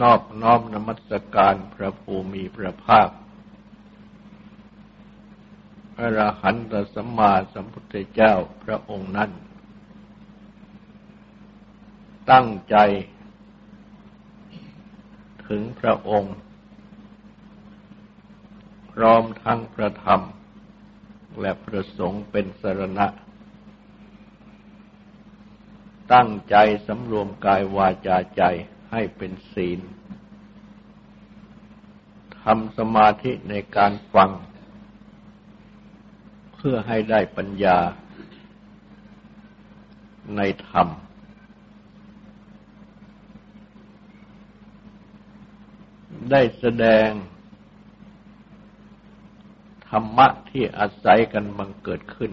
นอบน้อมนมัสการพระภูมิพระภาคอรหันตสัมมาสัมพุทธเจ้าพระองค์นั้น ตั้งใจ ถึงพระองค์ พร้อมทั้งพระธรรม และพระสงฆ์เป็นสรณะ ตั้งใจสำรวมกายวาจาใจ ให้เป็นศีลทำสมาธิในการฟัง เพื่อให้ได้ปัญญาในธรรม ได้แสดง ธรรมะที่อาศัยกันบังเกิดขึ้น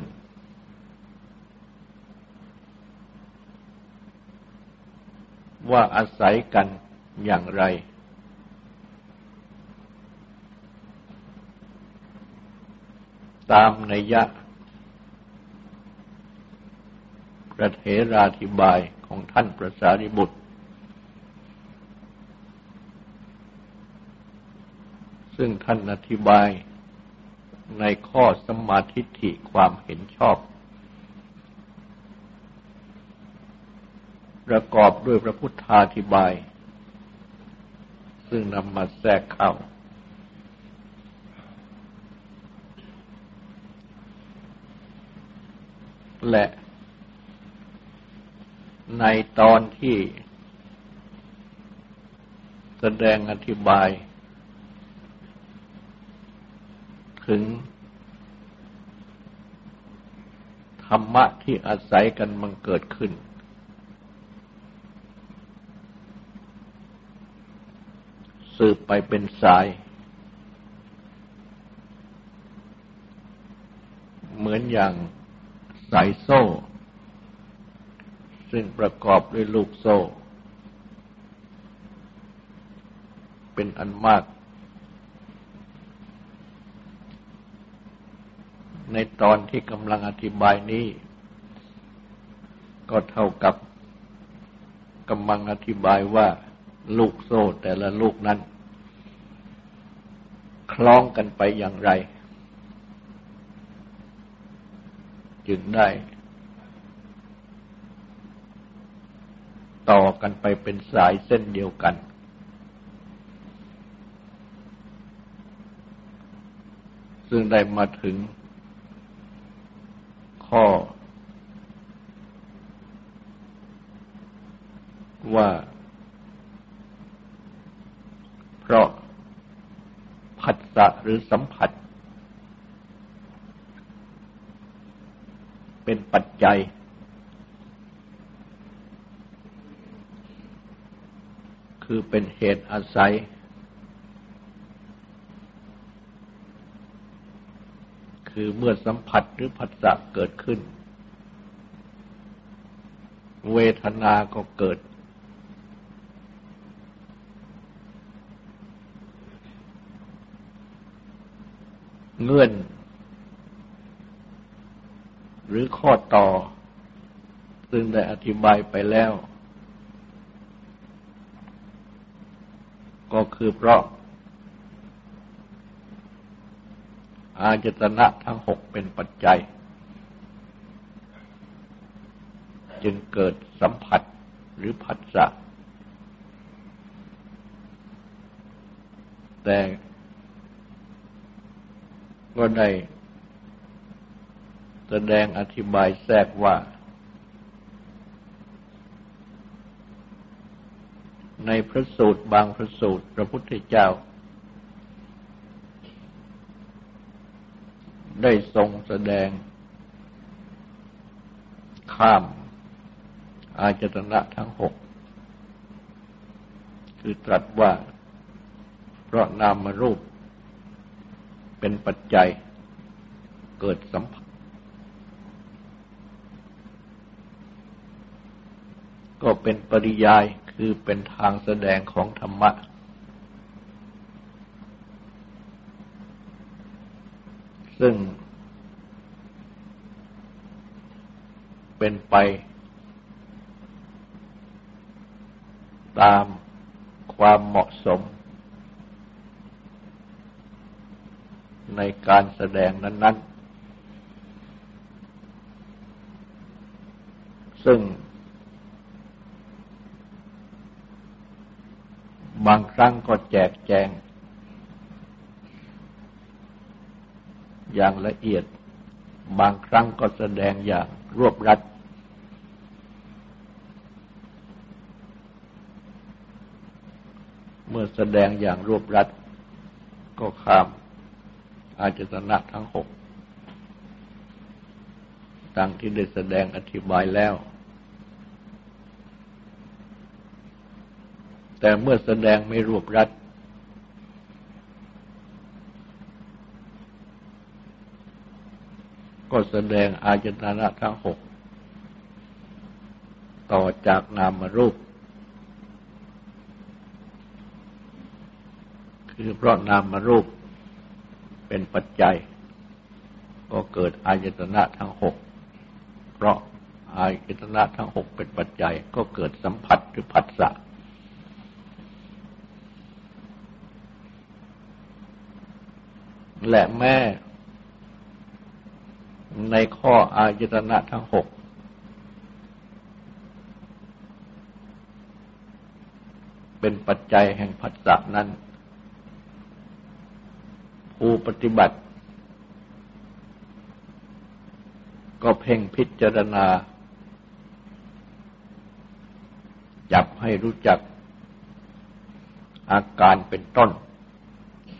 ว่าอาศัยกันอย่างไร ตามนัยยะพระเถราธิบายของท่านประสาริบุตร ซึ่งท่านอธิบายในข้อสมาธิฐิความเห็นชอบ ประกอบด้วยพระพุทธาธิบาย ซึ่งนำมาแทรกเข้า และในตอนที่แสดงอธิบาย ถึง ธรรมะที่อาศัยกันมันเกิดขึ้น สืบไปเป็นสาย เหมือนอย่างสายโซ่ ซึ่งประกอบด้วยลูกโซ่ เป็นอันมาก ในตอนที่กำลังอธิบายนี้ ก็เท่ากับกำลังอธิบายว่า ลูกโซ่แต่ละลูกนั้น คล้องกันไปอย่างไร จึงได้ต่อกันไปเป็นสายเส้นเดียวกัน ซึ่งได้มาถึง ข้อ ว่า เพราะผัสสะหรือสัมผัส เป็นปัจจัย คือเป็นเหตุอาศัย คือเมื่อสัมผัสหรือผัสสะเกิดขึ้น เวทนาก็เกิด เงื่อน หรือข้อต่อ ซึ่งได้อธิบายไปแล้ว ก็คือเพราะ อาจตนะทั้งหกเป็นปัจจัย จึงเกิดสัมผัสหรือผัสสะแต่ ก็ได้แสดงอธิบายแทรกว่า ในพระสูตรบางพระสูตรพระพุทธเจ้า ได้ทรงแสดง ข้ามอาจตนะทั้งหก คือตรัสว่า เพราะนามรูป เป็นปัจจัยเกิดสัมผัส ก็เป็นปริยายคือเป็นทางแสดงของธรรมะ ซึ่งเป็นไปตามความเหมาะสม ในการแสดงนั้น ๆ ซึ่ง บางครั้งก็แจกแจง อย่างละเอียด บางครั้งก็แสดงอย่างรวบรัดเมื่อแสดงอย่างรวบรัดก็ข้าม อาจตนะทั้งหกดังที่ได้แสดงอธิบายแล้ว แต่เมื่อแสดงไม่รวบรัด ก็แสดงอาจตนะทั้งหกต่อจากนามรูป คือเพราะนามรูป เป็นปัจจัย ก็เกิดอายตนะทั้งหก เพราะอายตนะทั้งหกเป็นปัจจัย ก็เกิดสัมผัสหรือผัสสะ และแม่ในข้ออายตนะทั้งหกเป็นปัจจัยแห่งผัสสะนั้น ปฏิบัติ ก็เพ่งพิจารณา จับให้รู้จัก อาการเป็นต้น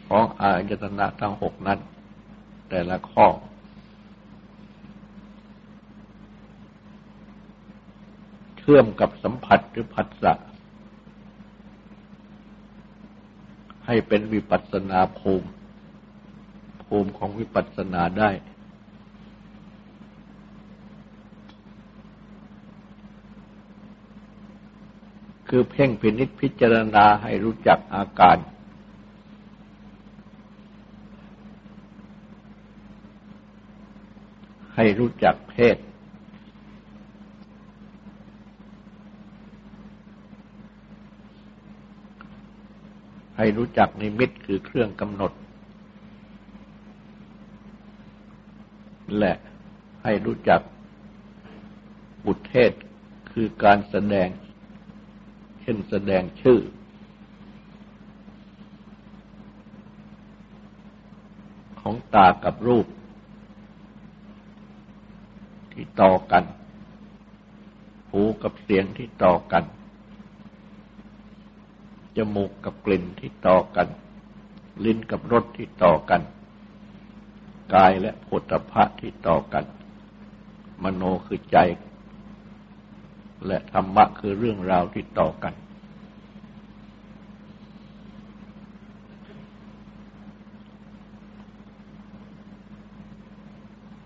ของอายตนะทั้งหกนั้น แต่ละข้อ เชื่อมกับสัมผัสหรือผัสสะให้เป็นวิปัสสนาภูมิ ภูมิของวิปัสสนาได้ คือเพ่งพินิษพิจารณาให้รู้จักอาการ ให้รู้จักเพศ ให้รู้จักนิมิตคือเครื่องกำหนด และให้รู้จักบุเทศคือการแสดง เช่นแสดงชื่อ ของตากับรูป ที่ต่อกัน หูกับเสียงที่ต่อกัน จมูกกับกลิ่นที่ต่อกัน ลิ้นกับรสที่ต่อกัน กายและผลพะที่ต่อกัน มโนคือใจ และธรรมะคือเรื่องราวที่ต่อกัน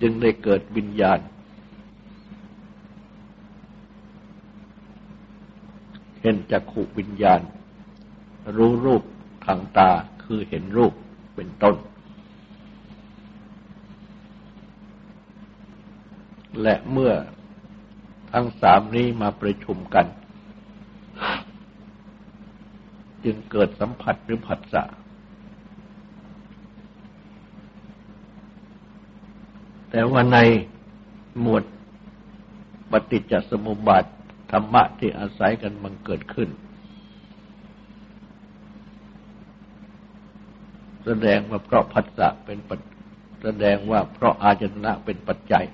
จึงได้เกิดวิญญาณ เห็นจักขุวิญญาณ รู้รูปทางตาคือเห็นรูปเป็นต้น และเมื่อทั้งสามนี้มาประชุมกัน จึงเกิดสัมผัสหรือผัสสะแต่ว่าในหมวดปฏิจจสมุปบาทธรรมะที่อาศัยกันมันเกิดขึ้น แสดงว่าเพราะพัสสะเป็นแสดงว่าเพราะอาจนะเป็นปัจจัย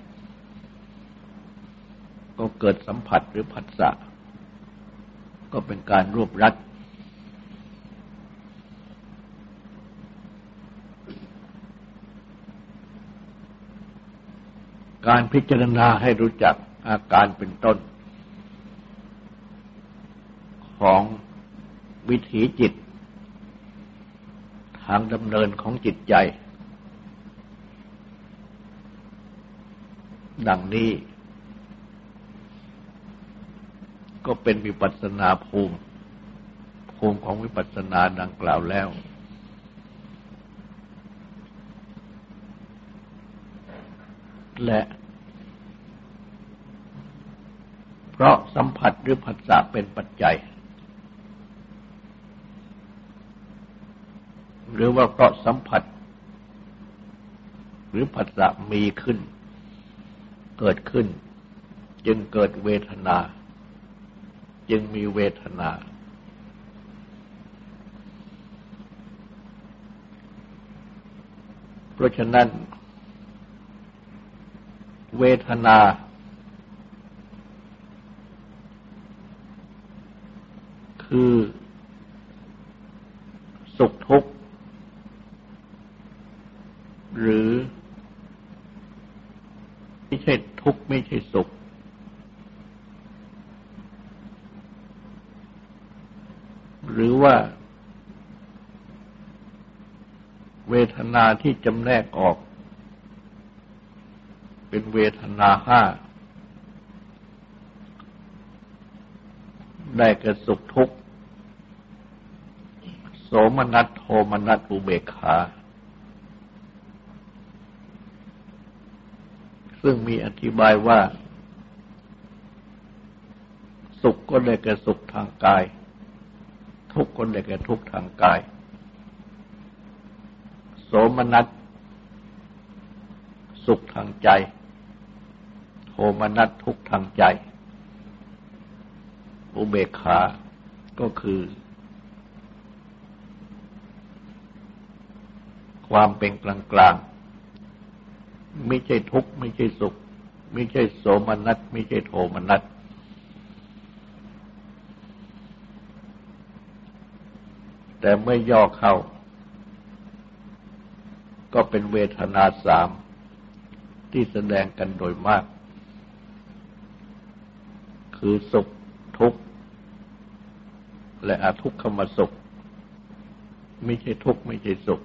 ก็เกิดสัมผัสหรือผัสสะก็เป็นการรวบรัดการพิจารณาให้รู้จักอาการเป็นต้น ของวิถีจิต ทางดำเนินของจิตใจ ดังนี้ ก็เป็นวิปัสนาภูมิ ภูมิของวิปัสสนาดังกล่าวแล้ว และเพราะสัมผัสหรือผัสสะเป็นปัจจัย หรือว่าเพราะสัมผัส หรือผัสสะมีขึ้น เกิดขึ้น จึงเกิดเวทนา จึงมีเวทนา เพราะฉะนั้น เวทนา คือสุขทุกข์ หรือไม่ใช่ทุกข์ไม่ใช่สุข หรือว่า เว ที่จำแนกออก เป็นเวทนาห้า ได้แก่สุขทุกข์โสมนัสโทมนัสอุเบกขาซึ่งมีอธิบายว่า สุขก็ได้แก่สุขทางกาย ทุกข์ก็ได้แก่ทุกข์ทางกาย มนัสสุขทางใจ โทมนัสทุกทางใจ อุเบกขา ก็คือ ความเป็นกลางกลางไม่ใช่ทุกข์ไม่ใช่สุข ไม่ใช่โสมนัสไม่ใช่โทมนัสแต่เมื่อย่อเข้า ก็เป็นเวทนาสามที่แสดงกันโดยมาก คือสุขทุกข์ และอทุกขมสุข ไม่ใช่ทุกข์ ไม่ใช่สุข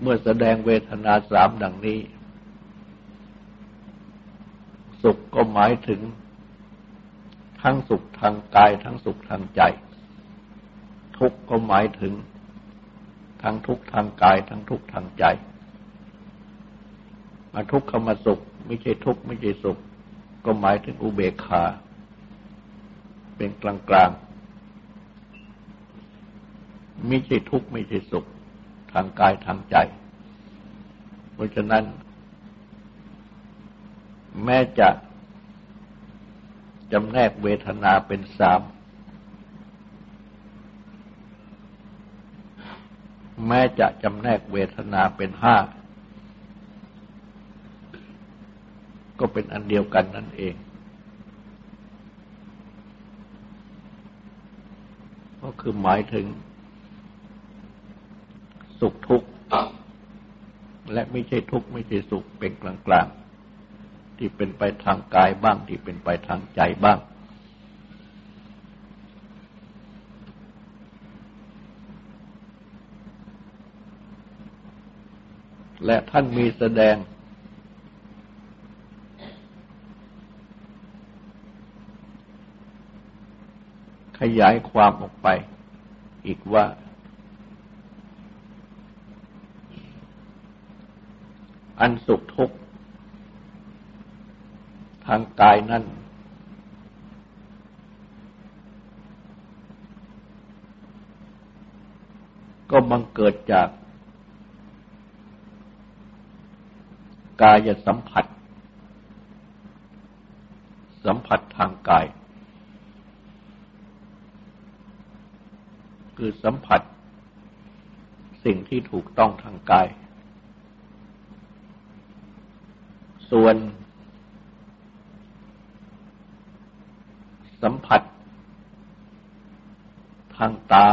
เมื่อแสดงเวทนาสามดังนี้ สุขก็หมายถึงทั้งสุขทางกายทั้งสุขทางใจ ทุกข์ก็หมายถึง ทั้งทุกข์ทางกาย ทั้งทุกข์ทางใจมาทุกขมาสุข ไม่ใช่ทุกข์ไม่ใช่สุข ก็หมายถึงอุเบกขา เป็นกลางกลางไม่ใช่ทุกข์ไม่ใช่สุข ทางกายทางใจ เพราะฉะนั้น แม้จะจำแนกเวทนาเป็นสาม แม้จะจำแนกเวทนาเป็นห้า ก็เป็นอันเดียวกันนั่นเอง ก็คือหมายถึง สุขทุกข์ และไม่ใช่ทุกข์ ไม่ใช่สุขเป็นกลางๆ ที่เป็นไปทางกายบ้างที่เป็นไปทางใจบ้าง และท่านมีแสดง ขยายความออกไป อีกว่า อันสุขทุกข์ ทางกายนั้นก็บังเกิดจาก กายสัมผัส สัมผัสทางกาย คือสัมผัส สิ่งที่ถูกต้องทางกาย ส่วนสัมผัส ทางตา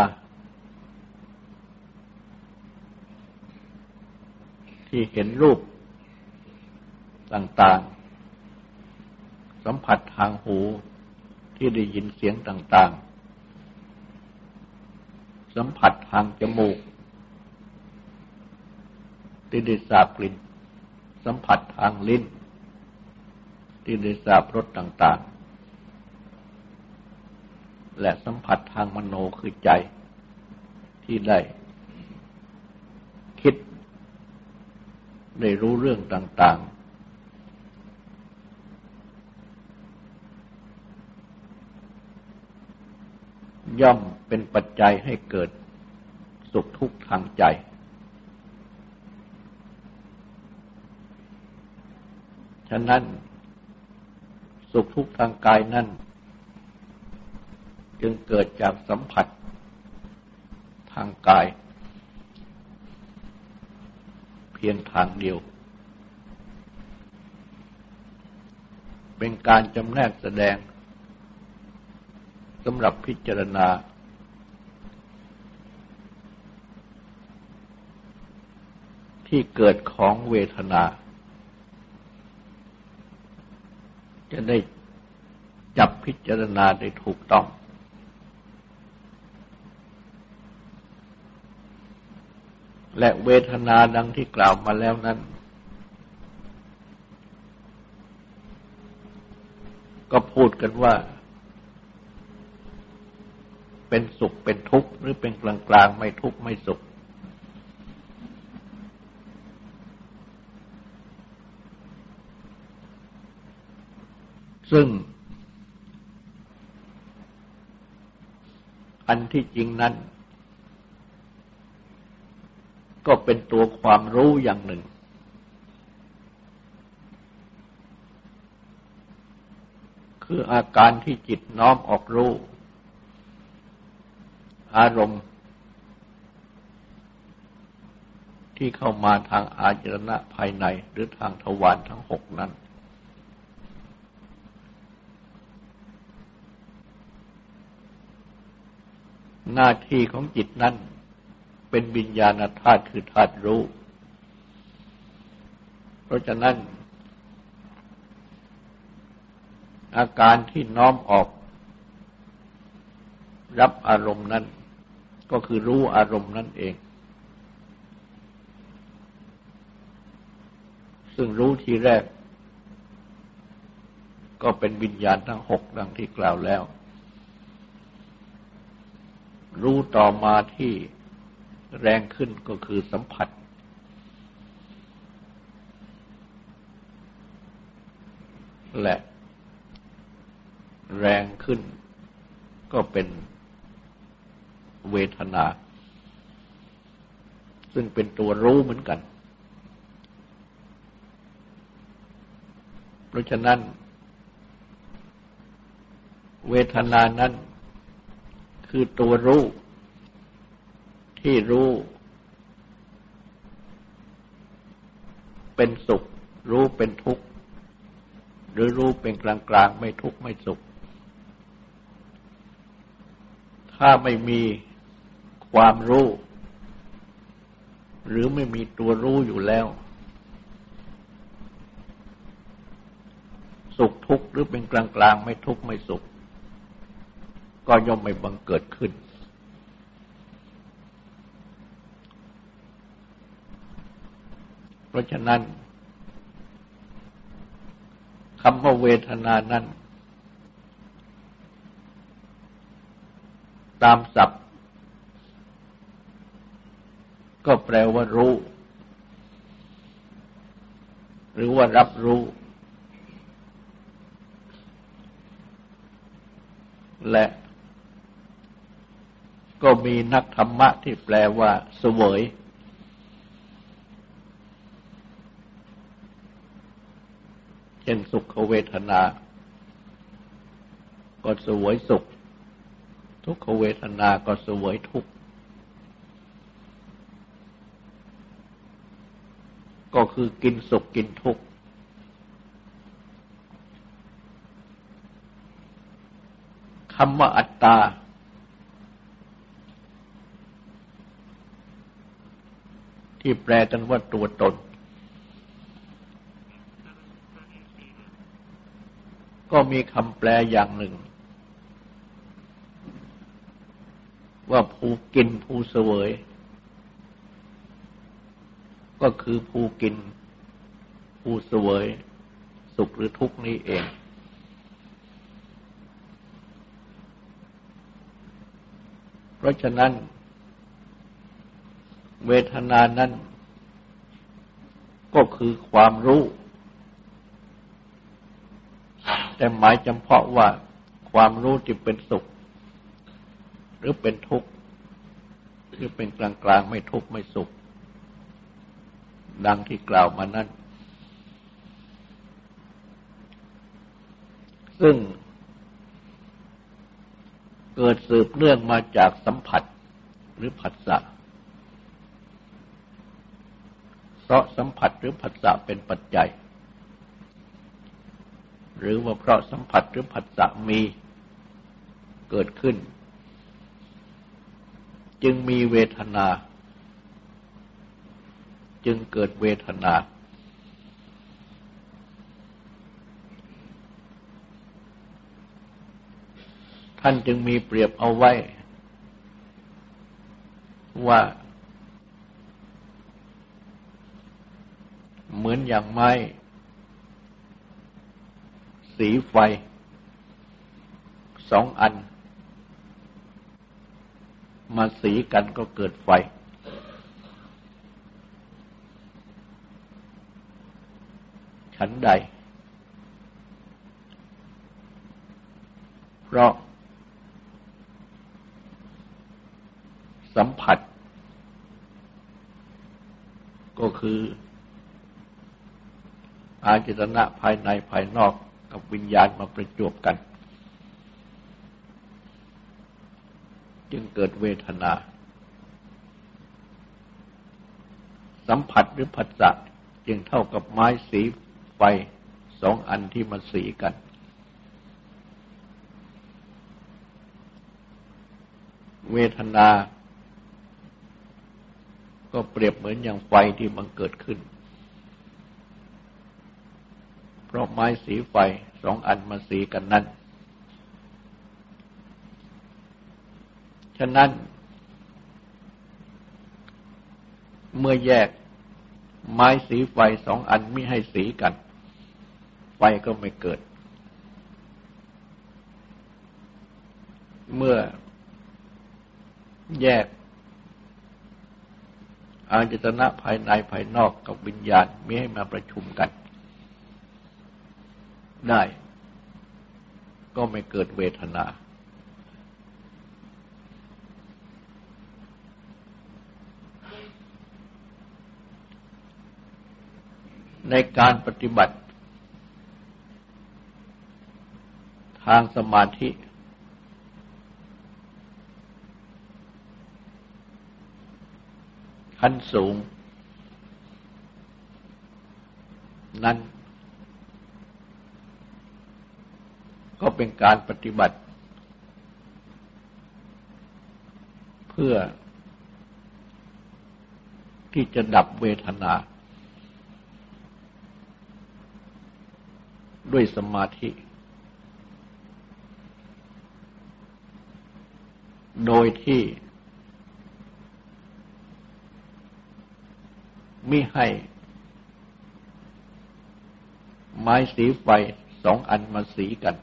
ที่เห็นรูป ต่างๆ สัมผัสทางหูที่ได้ยินเสียงต่างๆ สัมผัสทางจมูก ที่ได้ทราบกลิ่น สัมผัสทางลิ้น ที่ได้ทราบรสต่างๆ และสัมผัสทางมโนคือใจที่ได้คิด ได้รู้เรื่องต่างๆ ย่อมเป็นปัจจัยให้เกิดสุขทุกข์ทางใจ ฉะนั้น สุขทุกข์ทางกายนั่น จึงเกิดจากสัมผัสทางกาย เพียงทางเดียว เป็นการจำแนกแสดง สำหรับพิจารณา ที่เกิดของเวทนา จะได้จับพิจารณาได้ถูกต้อง และเวทนาดังที่กล่าวมาแล้วนั้น ก็พูดกันว่า เป็นสุขเป็นทุกข์หรือเป็นกลางกลางไม่ทุกข์ไม่สุข ซึ่ง อันที่จริงนั้น ก็เป็นตัวความรู้อย่างหนึ่ง คืออาการที่จิตน้อมออกรู้ อารมณ์ ที่เข้ามาทางอาจรณะภายในหรือทางทวารทั้งหกนั้น หน้าที่ของจิตนั้นเป็นวิญญาณธาตุคือธาตุรู้ เพราะฉะนั้น อาการที่น้อมออก รับอารมณ์นั้น ก็คือรู้อารมณ์นั่นเอง ซึ่งรู้ทีแรก ก็เป็นวิญญาณทั้งหกดังที่กล่าวแล้ว รู้ต่อมาที่แรงขึ้นก็คือสัมผัส และ แรงขึ้นก็เป็น เวทนา ซึ่งเป็นตัวรู้เหมือนกัน เพราะฉะนั้น เวทนานั้นคือตัวรู้ ที่รู้ เป็นสุข รู้เป็นทุกข์ หรือรู้เป็นกลางกลางไม่ทุกข์ ไม่สุข ถ้าไม่มี ความรู้ หรือไม่มีตัวรู้อยู่แล้ว สุขทุกข์หรือเป็นกลางกลางไม่ทุกข์ไม่สุข ก็ย่อมไม่บังเกิดขึ้น เพราะฉะนั้นคำว่าเวทนานั้น ตามศัพท์ ก็แปลว่ารู้ หรือว่ารับรู้ และก็มีนักธรรมะที่แปลว่าสวย เช่นสุขเวทนา ก็สวยสุข ทุกขเวทนาก็สวยทุกข์ ก็คือกินสุกกินทุกข์คำว่าอัตตา ที่แปลกันว่าตัวตน ก็มีคำแปลอย่างหนึ่ง ว่าผู้กินผู้เสวย ก็คือผู้กิน ผู้เสวย สุขหรือทุกข์นี้เอง เพราะฉะนั้น เวทนานั้น ก็คือความรู้ แต่หมายจำเพาะว่าความรู้ที่เป็นสุข หรือเป็นทุกข์ หรือเป็นกลางกลางไม่ทุกข์ ไม่สุข ดังที่กล่าวมานั้น ซึ่งเกิดสืบเนื่องมาจากสัมผัสหรือผัสสะ เพราะสัมผัสหรือผัสสะเป็นปัจจัย หรือว่าเพราะสัมผัสหรือผัสสะมีเกิดขึ้น จึงมีเวทนา จึงเกิดเวทนา ท่านจึงมีเปรียบเอาไว้ ว่า เหมือนอย่างไม้ สีไฟ สองอัน มาสีกันก็เกิดไฟ ฉันใด เพราะ สัมผัส ก็คือ อาจิตนะภายในภายนอกกับวิญญาณมาประจวบกัน จึงเกิดเวทนา สัมผัสหรือผัสสะจึงเท่ากับไม้สี ไฟสองอันที่มาสีกัน เวทนา ก็เปรียบเหมือนอย่างไฟที่มันเกิดขึ้น เพราะไม้สีไฟสองอันมาสีกันนั้นฉะนั้น เมื่อแยกไม้สีไฟสองอันไม่ให้สีกัน ไฟก็ไม่เกิด เมื่อแยก อาจตนะภายในภายนอกกับวิญญาณไม่ให้มาประชุมกัน ได้ ก็ไม่เกิดเวทนาในการปฏิบัติ ทางสมาธิ ขั้นสูง นั้น ก็เป็นการปฏิบัติ เพื่อ ที่จะดับเวทนา ด้วยสมาธิ โดยที่มิให้ ไม้สีไฟสองอันมาสีกัน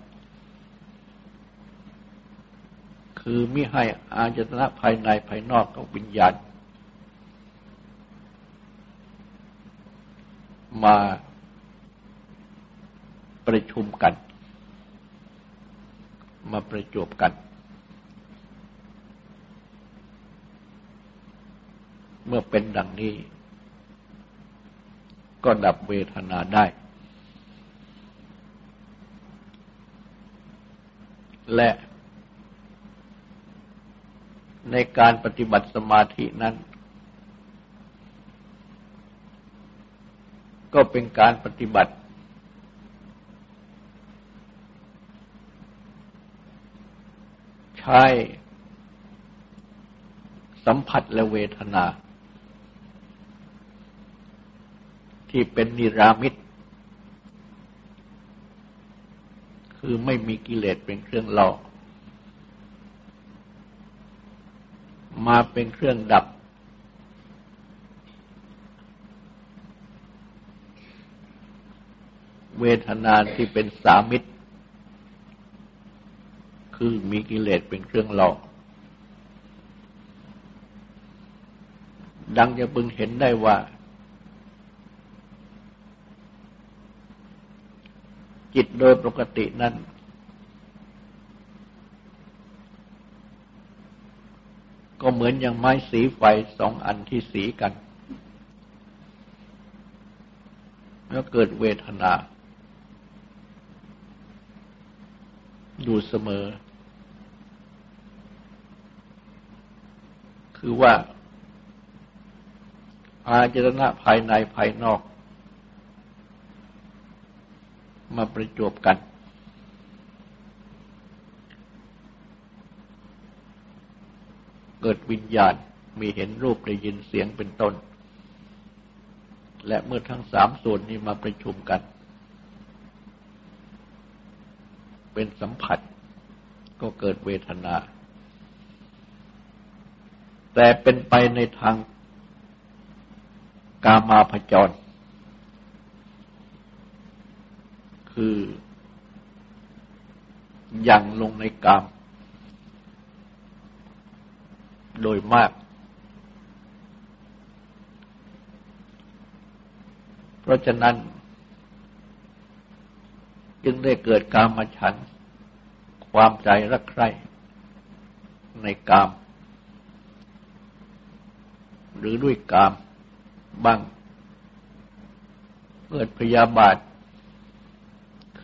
คือมิให้อาจตนะภายในภายนอกกับวิญญาณ มาประชุมกัน มาประจบกัน มื่อเป็นดังนี้ ก็ดับเวทนาได้ และในการปฏิบัติสมาธินั้น ก็เป็นการปฏิบัติ ใช้สัมผัสและเวทนา ที่เป็นนิรามิต คือไม่มีกิเลสเป็นเครื่องหลอก มาเป็นเครื่องดับ เวทนาที่เป็นสามิตร คือมีกิเลสเป็นเครื่องหลอกดังจะพึงเห็นได้ว่า จิตโดยปกตินั้น ก็เหมือนอย่างไม้สีไฟสองอันที่สีกัน แล้วเกิดเวทนา อยู่เสมอ คือว่าอาจรณะภายในภายนอก มาประจบกัน เกิดวิญญาณมีเห็นรูปได้ยินเสียงเป็นต้น และเมื่อทั้งสามส่วนนี้มาประชุมกัน เป็นสัมผัสก็เกิดเวทนา แต่เป็นไปในทางกามาพจร คือยังลงในกาม โดยมาก เพราะฉะนั้น จึงได้เกิดการมาฉัน ความใจรักใคร่ในกาม หรือด้วยกามบ้าง เกิดพยาบาท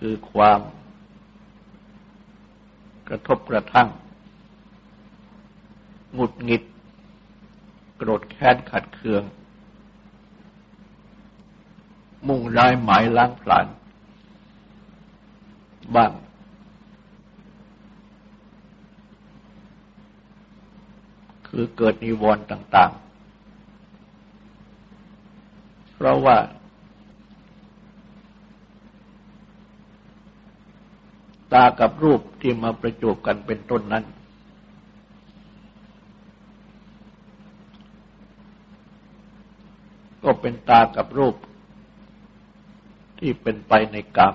คือความกระทบกระทั่งหงุดหงิด โกรธแค้นขัดเคือง มุ่งร้ายหมายล้างผลาญบ้างคือเกิดนิวรณ์ต่าง ๆ เพราะว่า ตากับรูปที่มาประจบกันเป็นต้นนั้น ก็เป็นตากับรูปที่เป็นไปในกรรม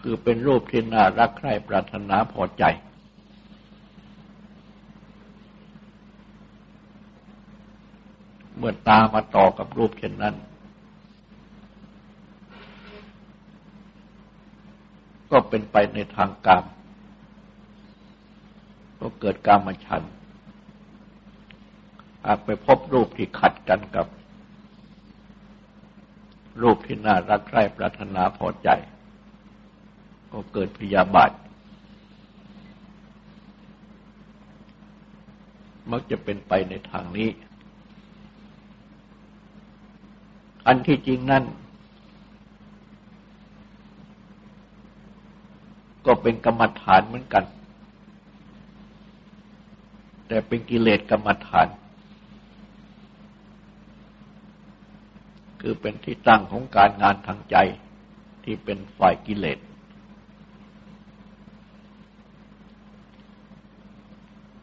คือเป็นรูปที่น่ารักใคร่ปรารถนาพอใจ เมื่อตามาต่อกับรูปเช่นนั้น ก็เป็นไปในทางกรรมก็เกิดกรรมฉันหากไปพบรูปที่ขัดกันกับ รูปที่น่ารักใคร่ปรารถนาพอใจ ก็เกิดพยาบาท มักจะเป็นไปในทางนี้ อันที่จริงนั่น ก็เป็นกรรมฐานเหมือนกัน แต่เป็นกิเลสกรรมฐาน คือเป็นที่ตั้งของการงานทางใจที่เป็นฝ่ายกิเลส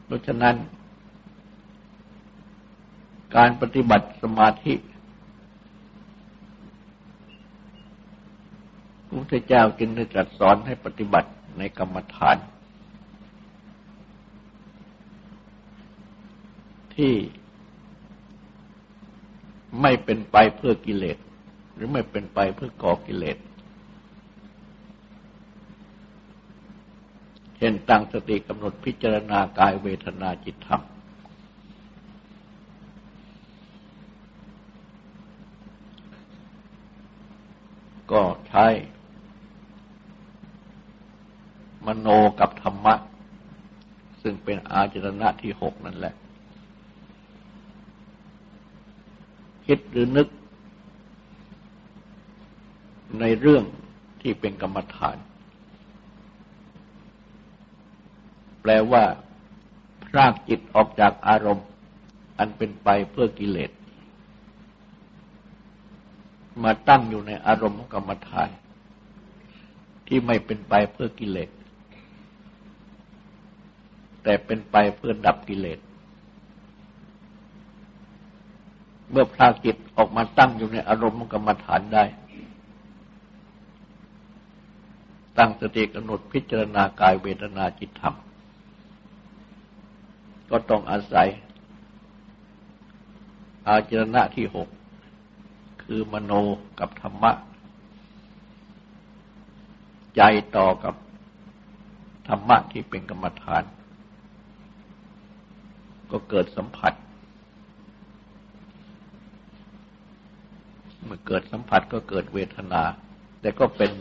เพราะฉะนั้น การปฏิบัติสมาธิพระพุท ธเจ้าจึงได้ตรัสสอนให้ปฏิบัติในกรรมฐาน ที่ไม่เป็นไปเพื่อกิเลส หรือไม่เป็นไปเพื่อก่อกิเลส เช่นตั้งสติกำหนดพิจารณากายเวทนาจิตธรรม ก็ใช้ มโนกับธรรมะ ซึ่งเป็นอาจรณะที่หกนั่นแหละ คิดหรือนึก ในเรื่องที่เป็นกรรมฐาน แปลว่า พรากจิตออกจากอารมณ์ อันเป็นไปเพื่อกิเลส มาตั้งอยู่ในอารมณ์กรรมฐานที่ไม่เป็นไปเพื่อกิเลส แต่เป็นไปเพื่อดับกิเลส เมื่อพระจิตออกมาตั้งอยู่ในอารมณ์กรรมฐานได้ ตั้งสติกำหนดพิจารณากายเวทนาจิตธรรม ก็ต้องอาศัย อาจรณะที่หก คือมโนกับธรรมะ ใจต่อกับธรรมะที่เป็นกรรมฐาน ก็เกิดสัมผัส เมื่อเกิดสัมผัสก็เกิดเวทนา แต่ก็เป็น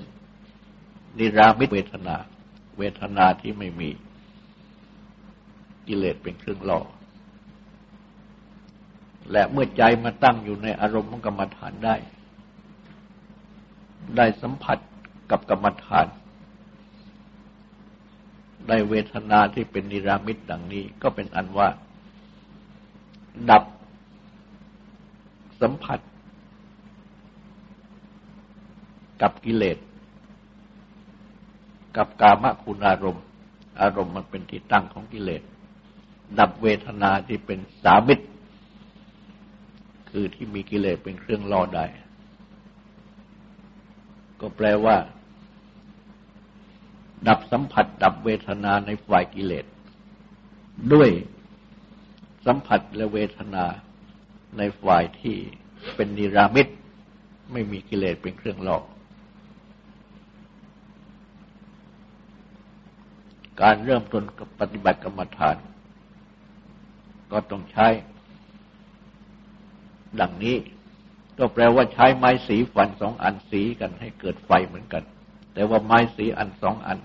นิรามิตเวทนา เวทนาที่ไม่มีกิเลสเป็นเครื่องล่อ และเมื่อใจมาตั้งอยู่ในอารมณ์ของกรรมฐานได้ ได้สัมผัสกับกรรมฐาน ได้เวทนาที่เป็นนิรามิตดังนี้ก็เป็นอันว่า ดับสัมผัส กับกิเลส กับกามคุณอารมณ์ อารมณ์มันเป็นที่ตั้งของกิเลส ดับเวทนาที่เป็นสามิตคือที่มีกิเลสเป็นเครื่องล่อได้ ก็แปลว่า ดับสัมผัส ดับเวทนาในฝ่ายกิเลส ด้วย สัมผัสและเวทนาในฝ่ายที่เป็นนิรามิตไม่มีกิเลสเป็นเครื่องหลอก การเริ่มต้นกับปฏิบัติกรรมฐาน ก็ต้องใช้ ดังนี้ก็แปลว่าใช้ไม้สีฟันสองอันสีกันให้เกิดไฟเหมือนกัน แต่ว่าไม้สีอันสองอัน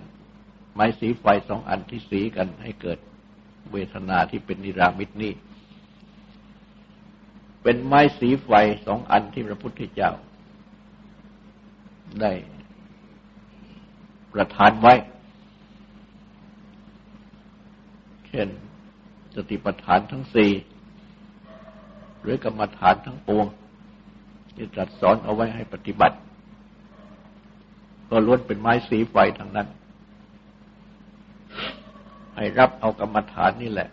ไม้สีไฟสองอันที่สีกันให้เกิด เวทนาที่เป็นนิรามิตนี้ เป็นไม้สีไฟสองอันที่พระพุทธเจ้า ได้ประทานไว้ เช่นสติปัฏฐานทั้งสี่หรือกรรมฐานทั้งปวง ที่ตรัสสอนเอาไว้ให้ปฏิบัติ ก็ล้วนเป็นไม้สีไฟทั้งนั้น ให้รับเอากรรมฐานนี่แหละ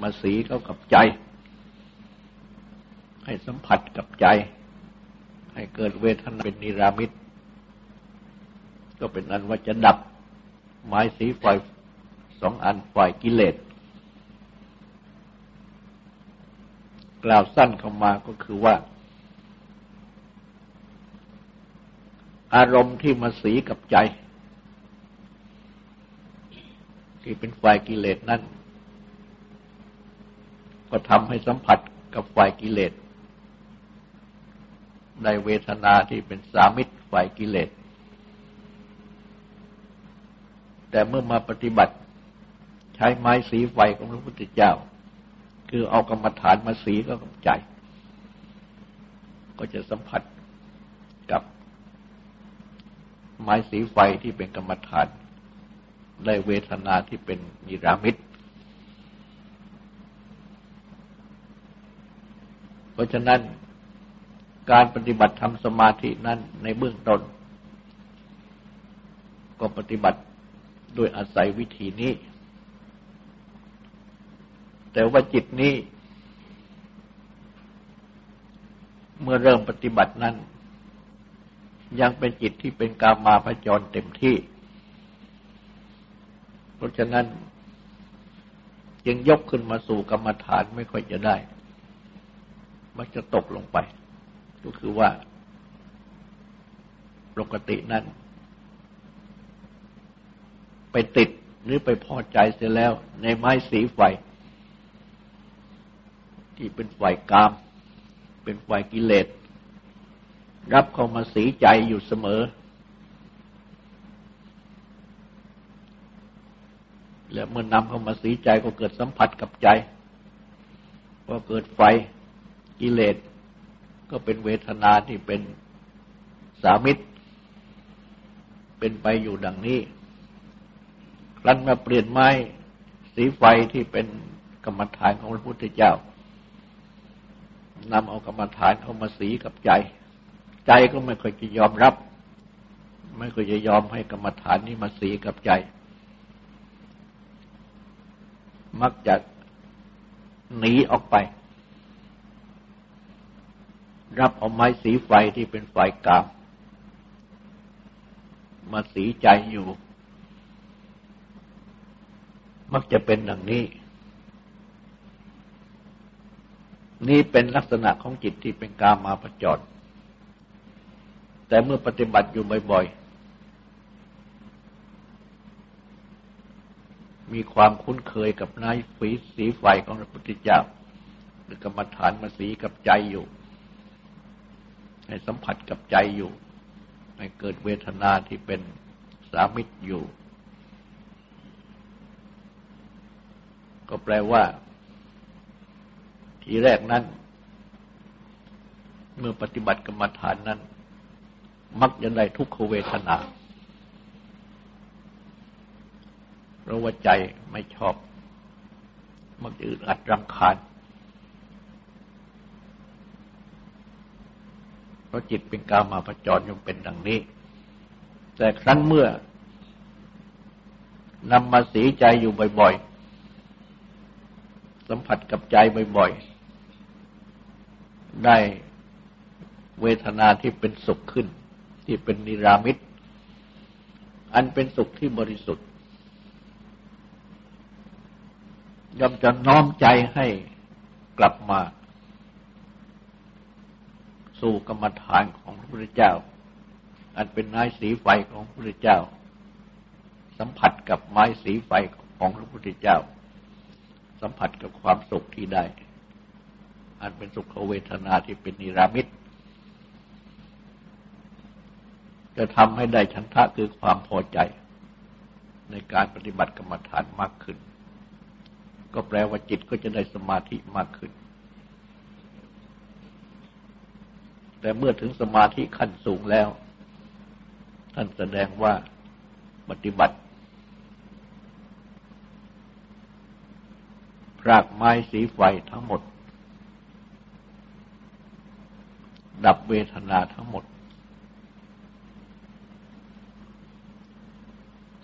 มาสีเข้ากับใจ ให้สัมผัสกับใจ ให้เกิดเวทนาเป็นนิรามิต ก็เป็นอันว่าจะดับไม้สีไฟสองอันฝ่ายกิเลสกล่าวสั้นเข้ามาก็คือว่า อารมณ์ที่มาสีกับใจ ที่เป็นฝ่ายกิเลสนั่นก็ทำให้สัมผัสกับฝ่ายกิเลสในเวทนาที่เป็นสามิตรฝ่ายกิเลส แต่เมื่อมาปฏิบัติใช้ไม้สีไฟของพระพุทธเจ้า คือเอากรรมฐานมาสีก็กับใจ ก็จะสัมผัสกับไม้สีไฟที่เป็นกรรมฐาน ได้เวทนาที่เป็นนิรามิตเพราะฉะนั้นการปฏิบัติทำสมาธินั้นในเบื้องต้น ก็ปฏิบัติโดยอาศัยวิธีนี้ แต่ว่าจิตนี้ เมื่อเริ่มปฏิบัตินั้น ยังเป็นจิตที่เป็นกามาพจรเต็มที่ ราะฉะนั้น จึงยกขึ้นมาสู่กรรมฐานไม่ค่อยจะได้ มักจะตกลงไป ก็คือว่าปกตินั้นไปติดหรือไปพอใจเสียแล้ว ในไม้สีไฟ ที่เป็นไฟกาม เป็นไฟกิเลส รับเข้ามาสีใจอยู่เสมอ และเมื่อนำเข้ามาสีใจก็เกิดสัมผัสกับใจ ก็เกิดไฟกิเลสก็เป็นเวทนาที่เป็นสามิตร เป็นไปอยู่ดังนี้ครั้นมาเปลี่ยนไม้สีไฟที่เป็นกรรมฐานของพระพุทธเจ้านำเอากรรมฐานเข้ามาสีกับใจ ใจก็ไม่ค่อยจะยอมรับ ไม่ค่อยจะยอมให้กรรมฐานนี้มาสีกับใจ มักจะหนีออกไป รับเอาไม้สีไฟที่เป็นไฟกามมาสีใจอยู่ มักจะเป็นดังนี้ นี่เป็นลักษณะของจิตที่เป็นกามาประจรแต่เมื่อปฏิบัติอยู่บ่อยๆ มีความคุ้นเคยกับนายฝีสีไฟของพระพุทธเจ้าหรือกรรมฐานมาสีกับใจอยู่ ให้สัมผัสกับใจอยู่ ให้เกิดเวทนาที่เป็นสามิตรอยู่ ก็แปลว่า ทีแรกนั้น เมื่อปฏิบัติกรรมฐานนั้น มักจะได้ทุกขเวทนา เพราะว่าใจไม่ชอบ มักจะอึดอัดรำคาญ เพราะจิตเป็นกามาประจรยังเป็นดังนี้ แต่ครั้นเมื่อนำมาสีใจอยู่บ่อยๆ สัมผัสกับใจบ่อยๆ ได้เวทนาที่เป็นสุขขึ้น ที่เป็นนิรามิต อันเป็นสุขที่บริสุทธิ์ ย่อมจะน้อมใจให้กลับมา สู่กรรมฐานของพระพุทธเจ้า อันเป็นนายสีไฟของพระพุทธเจ้า สัมผัสกับไม้สีไฟของพระพุทธเจ้า สัมผัสกับความสุขที่ได้ อันเป็นสุขเวทนาที่เป็นนิรามิตจะทำให้ได้ชันทะคือความพอใจ ในการปฏิบัติกรรมฐานมากขึ้น ก็แปลว่าจิตก็จะได้สมาธิมากขึ้น แต่เมื่อถึงสมาธิขั้นสูงแล้ว ท่านแสดงว่าปฏิบัติ พรากไม้สีไฟทั้งหมด ดับเวทนาทั้งหมด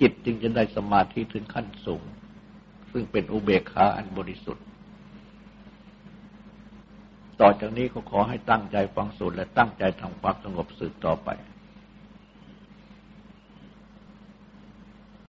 จิตจึงจะได้สมาธิถึงขั้นสูง ซึ่งเป็นอุเบกขาอันบริสุทธิ์ ต่อจากนี้ก็ขอให้ตั้งใจฟังสูตรและตั้งใจทำความสงบสืบต่อไป